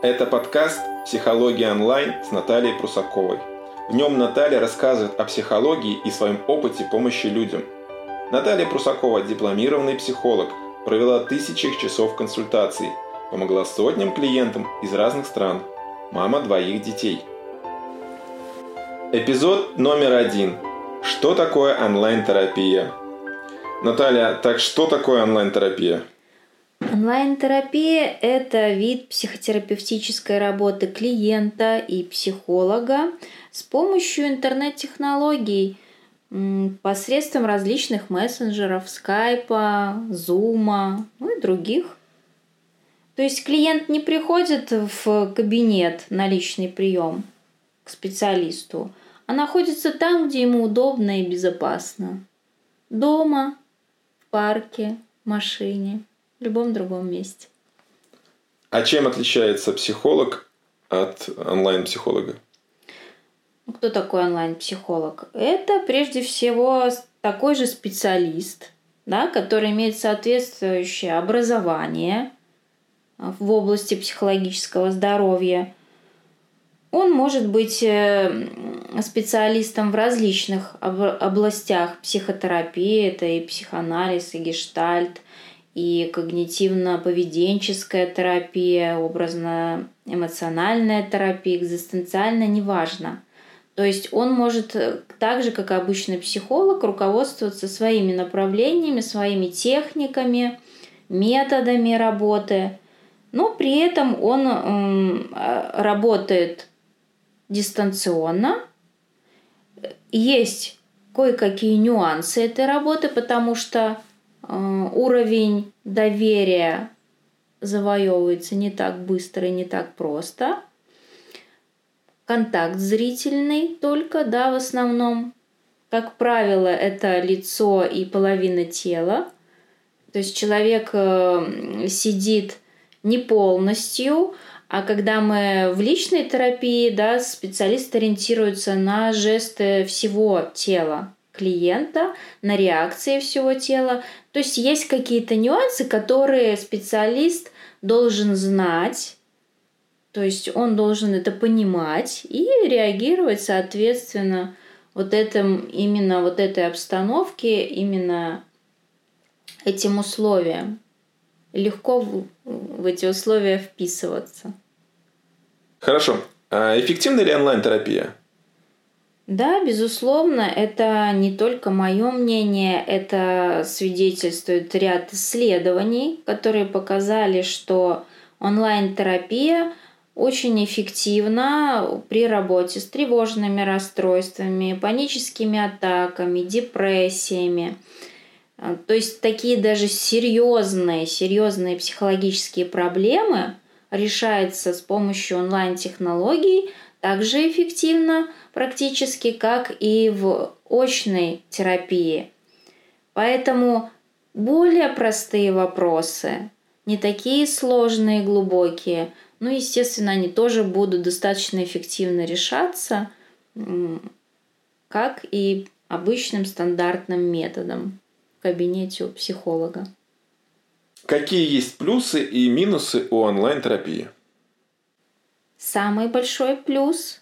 Это подкаст «Психология онлайн» с Натальей Прусаковой. В нем Наталья рассказывает о психологии и своем опыте помощи людям. Наталья Прусакова – дипломированный психолог, провела тысячи часов консультаций, помогла сотням клиентам из разных стран, мама двоих детей. Эпизод номер один. Что такое онлайн-терапия? Наталья, так что такое онлайн-терапия? Онлайн-терапия – это вид психотерапевтической работы клиента и психолога с помощью интернет-технологий посредством различных мессенджеров, скайпа, зума, ну и других. То есть клиент не приходит в кабинет на личный прием к специалисту, а находится там, где ему удобно и безопасно. Дома, в парке, в машине – в любом другом месте. А чем отличается психолог от онлайн-психолога? Ну, кто такой онлайн-психолог? Это прежде всего такой же специалист, да, который имеет соответствующее образование в области психологического здоровья. Он может быть э, специалистом в различных областях психотерапии, это и психоанализ, и гештальт, и когнитивно-поведенческая терапия, образно-эмоциональная терапия, экзистенциальная, неважно. То есть он может э, так же, как обычный психолог, руководствоваться своими направлениями, своими техниками, методами работы, но при этом он э, работает дистанционно. Есть кое-какие нюансы этой работы, потому что уровень доверия завоевывается не так быстро и не так просто. Контакт зрительный только, да, в основном. Как правило, это лицо и половина тела. То есть человек э, сидит не полностью, а когда мы в личной терапии, да, специалист ориентируется на жесты всего тела клиента, на реакции всего тела. То есть есть какие-то нюансы, которые специалист должен знать, то есть он должен это понимать и реагировать соответственно вот этом, именно вот этой обстановке, именно этим условиям. Легко в, в эти условия вписываться. Хорошо. А эффективна ли онлайн-терапия? Да, безусловно, это не только мое мнение, это свидетельствует ряд исследований, которые показали, что онлайн-терапия очень эффективна при работе с тревожными расстройствами, паническими атаками, депрессиями. То есть такие даже серьезные, серьезные психологические проблемы решаются с помощью онлайн-технологий также эффективно практически, как и в очной терапии. Поэтому более простые вопросы, не такие сложные, глубокие, ну, естественно, они тоже будут достаточно эффективно решаться, как и обычным стандартным методом в кабинете у психолога. Какие есть плюсы и минусы у онлайн-терапии? Самый большой плюс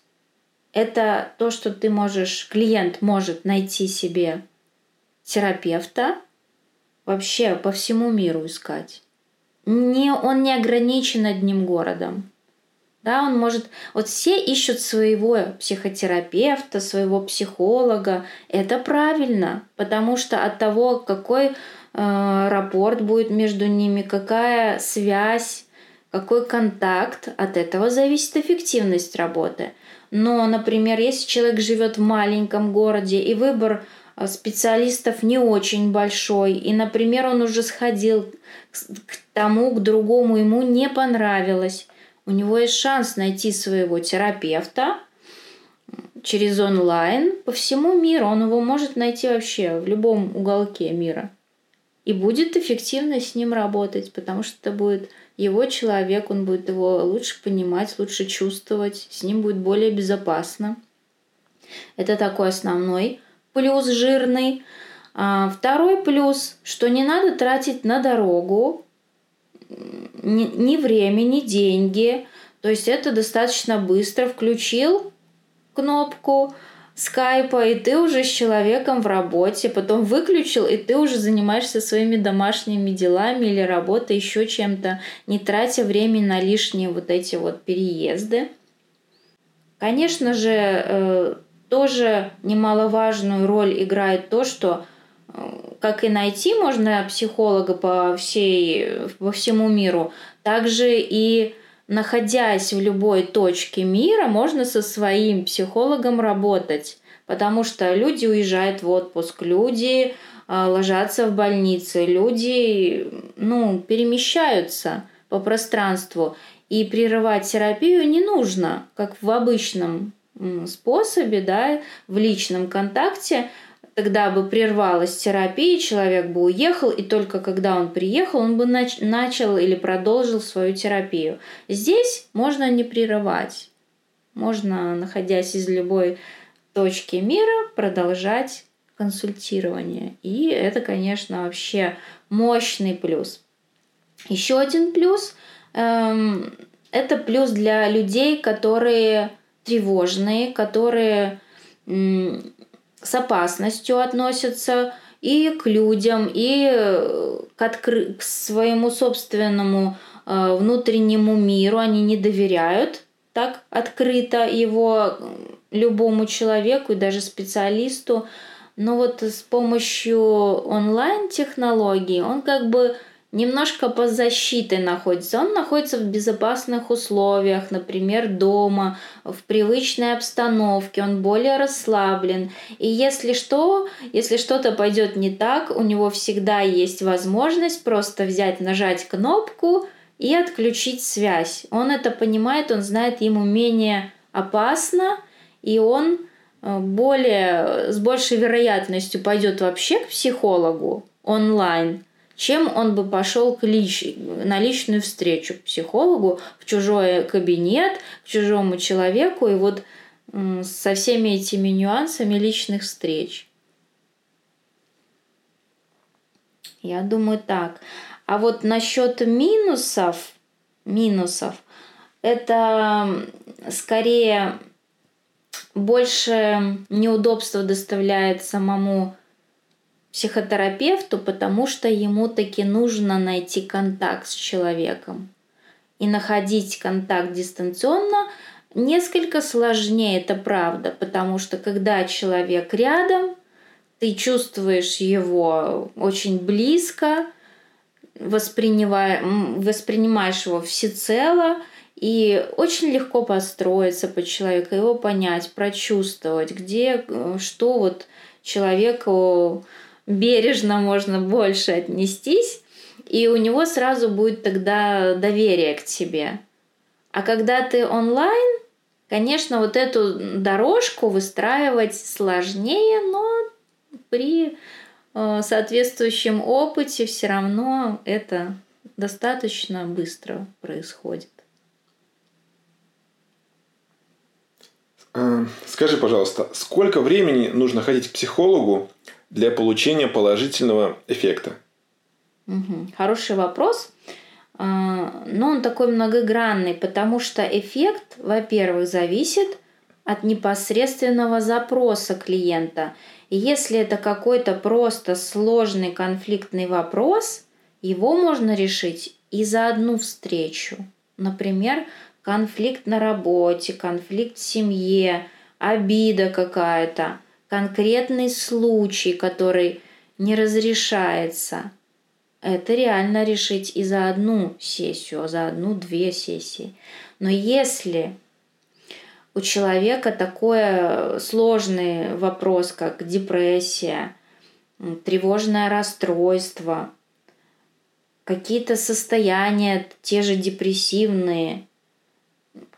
это то, что ты можешь, клиент может найти себе терапевта, вообще по всему миру искать. Не, он не ограничен одним городом. Да, он может... Вот все ищут своего психотерапевта, своего психолога. Это правильно, потому что от того, какой э, рапорт будет между ними, какая связь, какой контакт, от этого зависит эффективность работы. Но, например, если человек живет в маленьком городе и выбор э, специалистов не очень большой, и, например, он уже сходил к тому, к другому, ему не понравилось, у него есть шанс найти своего терапевта через онлайн по всему миру. Он его может найти вообще в любом уголке мира. И будет эффективно с ним работать, потому что это будет его человек, он будет его лучше понимать, лучше чувствовать, с ним будет более безопасно. Это такой основной плюс жирный. А второй плюс, что не надо тратить на дорогу ни, ни время, ни деньги. То есть это достаточно быстро включил кнопку скайпа, и ты уже с человеком в работе, потом выключил, и ты уже занимаешься своими домашними делами или работой, еще чем-то, не тратя время на лишние вот эти вот переезды. Конечно же, э, тоже немаловажную роль играет то, что э, как и найти можно психолога по, всей, по всему миру, также и находясь в любой точке мира, можно со своим психологом работать. Потому что люди уезжают в отпуск, люди э, ложатся в больнице, люди ну, перемещаются по пространству. И прерывать терапию не нужно, как в обычном способе, да, в личном контакте, тогда бы прервалась терапия, человек бы уехал, и только когда он приехал, он бы нач- начал или продолжил свою терапию. Здесь можно не прерывать. Можно, находясь из любой точки мира, продолжать консультирование. И это, конечно, вообще мощный плюс. Еще один плюс эм, это плюс для людей, которые тревожные, которые с опасностью относятся и к людям, и э, к, откры... к своему собственному э, внутреннему миру. Они не доверяют так открыто его любому человеку и даже специалисту. Но вот с помощью онлайн-технологий он как бы немножко под защитой находится. Он находится в безопасных условиях, например, дома, в привычной обстановке, он более расслаблен. И если что, если что-то пойдет не так, у него всегда есть возможность просто взять, нажать кнопку и отключить связь. Он это понимает, он знает, ему менее опасно, и он э, более, с большей вероятностью пойдет вообще к психологу онлайн, чем он бы пошел к лич... на личную встречу к психологу, в чужой кабинет, к чужому человеку, и вот со всеми этими нюансами личных встреч. Я думаю так. А вот насчет минусов, минусов, это скорее больше неудобства доставляет самому психотерапевту, потому что ему таки нужно найти контакт с человеком. И находить контакт дистанционно несколько сложнее, это правда, потому что когда человек рядом, ты чувствуешь его очень близко, воспринимаешь его всецело, и очень легко построиться под человека, его понять, прочувствовать, где, э, что вот человеку бережно можно больше отнестись, и у него сразу будет тогда доверие к тебе. А когда ты онлайн, конечно, вот эту дорожку выстраивать сложнее, но при э, соответствующем опыте все равно это достаточно быстро происходит. Э, скажи, пожалуйста, сколько времени нужно ходить к психологу для получения положительного эффекта? Хороший вопрос. А, но он такой многогранный, потому что эффект, во-первых, зависит от непосредственного запроса клиента. И если это какой-то просто сложный конфликтный вопрос, его можно решить и за одну встречу. Например, конфликт на работе, конфликт в семье, обида какая-то конкретный случай, который не разрешается. Это реально решить и за одну сессию, а за одну-две сессии. Но если у человека такой сложный вопрос, как депрессия, тревожное расстройство, какие-то состояния, те же депрессивные,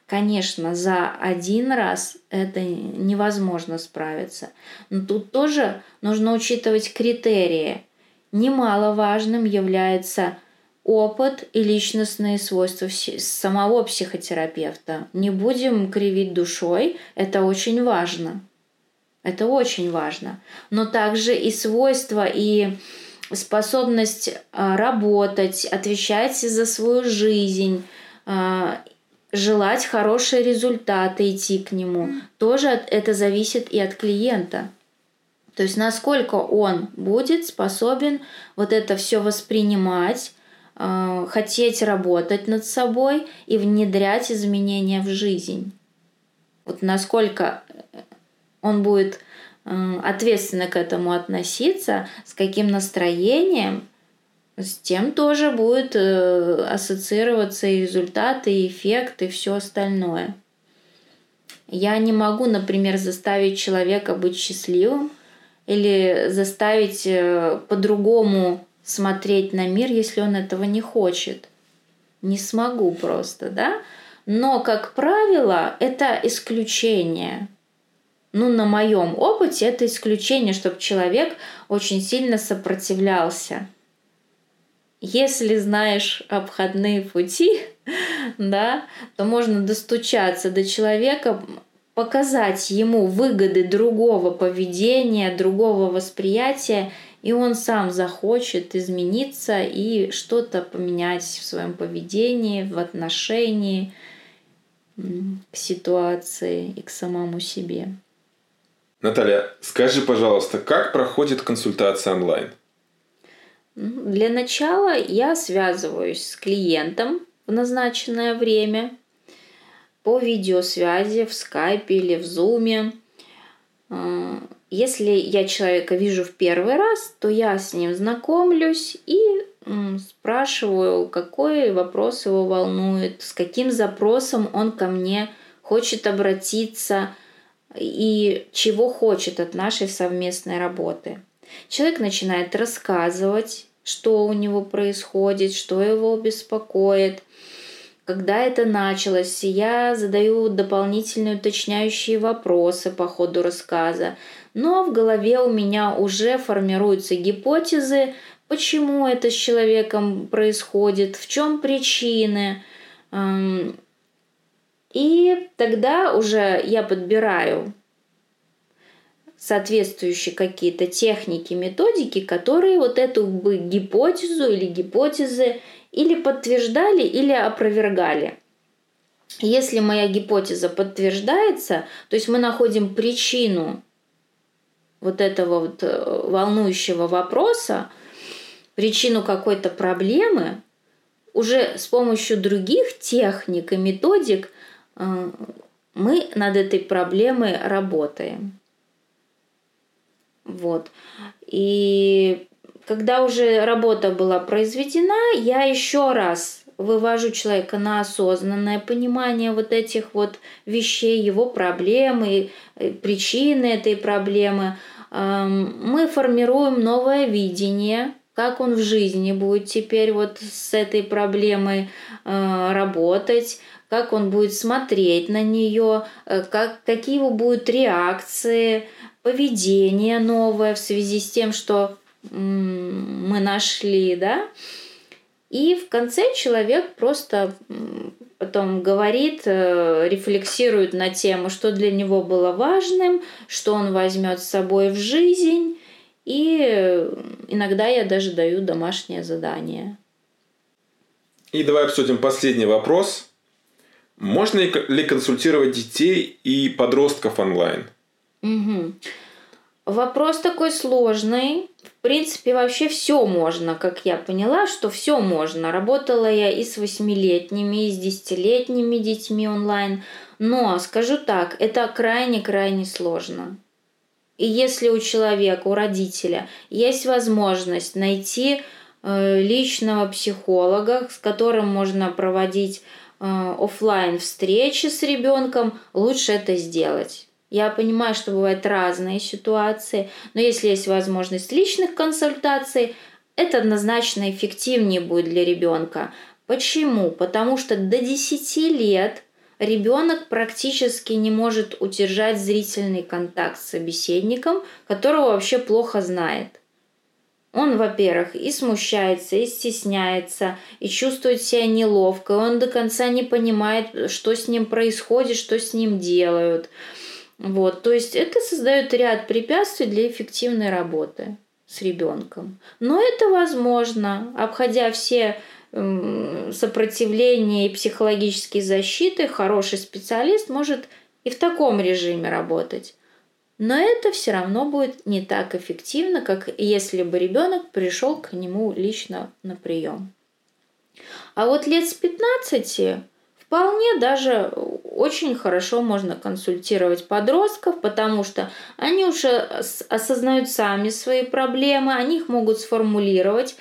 Конечно, за один раз это невозможно справиться. Но тут тоже нужно учитывать критерии. Немаловажным является опыт и личностные свойства самого психотерапевта. Не будем кривить душой, это очень важно. Это очень важно. Но также и свойства, и способность а, работать, отвечать за свою жизнь, а, желать хорошие результаты, идти к нему. Тоже это зависит и от клиента. То есть насколько он будет способен вот это все воспринимать, э, хотеть работать над собой и внедрять изменения в жизнь. Вот насколько он будет э, ответственно к этому относиться, с каким настроением, с тем тоже будет э, ассоциироваться и результаты, и эффект, и все остальное. Я не могу, например, заставить человека быть счастливым или заставить э, по-другому смотреть на мир, если он этого не хочет. Не смогу просто, да? Но, как правило, это исключение. Ну, на моем опыте это исключение, чтобы человек очень сильно сопротивлялся если знаешь обходные пути, да, то можно достучаться до человека, показать ему выгоды другого поведения, другого восприятия, и он сам захочет измениться и что-то поменять в своем поведении, в отношении к ситуации и к самому себе. Наталья, скажи, пожалуйста, как проходит консультация онлайн? Для начала я связываюсь с клиентом в назначенное время по видеосвязи в скайпе или в зуме. А, если я человека вижу в первый раз, то я с ним знакомлюсь и спрашиваю, какой вопрос его волнует, с каким запросом он ко мне хочет обратиться и чего хочет от нашей совместной работы. Человек начинает рассказывать, что у него происходит, что его беспокоит, когда это началось. Я задаю дополнительные уточняющие вопросы по ходу рассказа. Но в голове у меня уже формируются гипотезы, почему это с человеком происходит, в чем причины. И тогда уже я подбираю соответствующие какие-то техники, методики, которые вот эту бы гипотезу или гипотезы или подтверждали, или опровергали. Если моя гипотеза подтверждается, то есть мы находим причину вот этого вот э, волнующего вопроса, причину какой-то проблемы, уже с помощью других техник и методик э, мы над этой проблемой работаем. Вот. И когда уже работа была произведена, я еще раз вывожу человека на осознанное понимание вот этих вот вещей, его проблемы, причины этой проблемы. Мы формируем новое видение, как он в жизни будет теперь вот с этой проблемой э, работать, как он будет смотреть на нее, э, как, какие его будут реакции, поведение новое в связи с тем, что мы нашли, да. И в конце человек просто потом говорит, э, рефлексирует на тему, что для него было важным, что он возьмет с собой в жизнь. И иногда я даже даю домашнее задание. И давай обсудим последний вопрос. Можно ли консультировать детей и подростков онлайн? Угу. Вопрос такой сложный. В принципе, вообще все можно, как я поняла, что все можно. Работала я и с восьмилетними, и с десятилетними детьми онлайн. Но, скажу так, это крайне-крайне сложно. И если у человека, у родителя есть возможность найти э, личного психолога, с которым можно проводить э, офлайн встречи с ребенком, лучше это сделать. Я понимаю, что бывают разные ситуации, но если есть возможность личных консультаций, это однозначно эффективнее будет для ребенка. Почему? Потому что до 10 лет ребенок практически не может удержать зрительный контакт с собеседником, которого вообще плохо знает. Он, во-первых, и смущается, и стесняется, и чувствует себя неловко, и он до конца не понимает, что с ним происходит, что с ним делают. Вот, то есть это создает ряд препятствий для эффективной работы с ребенком. Но это возможно, обходя все сопротивления и психологической защиты, хороший специалист может и в таком режиме работать. Но это все равно будет не так эффективно, как если бы ребенок пришел к нему лично на прием. А вот лет с 15 вполне даже очень хорошо можно консультировать подростков, потому что они уже осознают сами свои проблемы, они их могут сформулировать.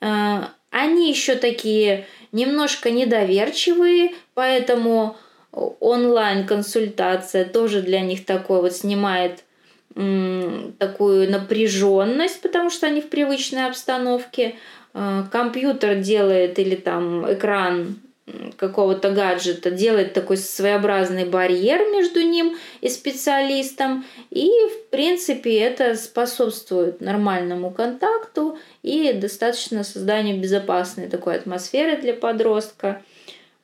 Э, они еще такие немножко недоверчивые, поэтому онлайн-консультация тоже для них такой вот снимает такую напряженность, потому что они в привычной обстановке. Э, компьютер делает или там экран какого-то гаджета делает такой своеобразный барьер между ним и специалистом. И, в принципе, это способствует нормальному контакту и достаточно созданию безопасной такой атмосферы для подростка.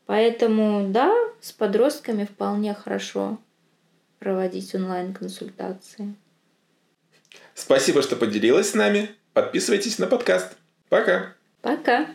Поэтому, да, с подростками вполне хорошо проводить онлайн-консультации. Спасибо, что поделилась с нами. Подписывайтесь на подкаст. Пока. Пока.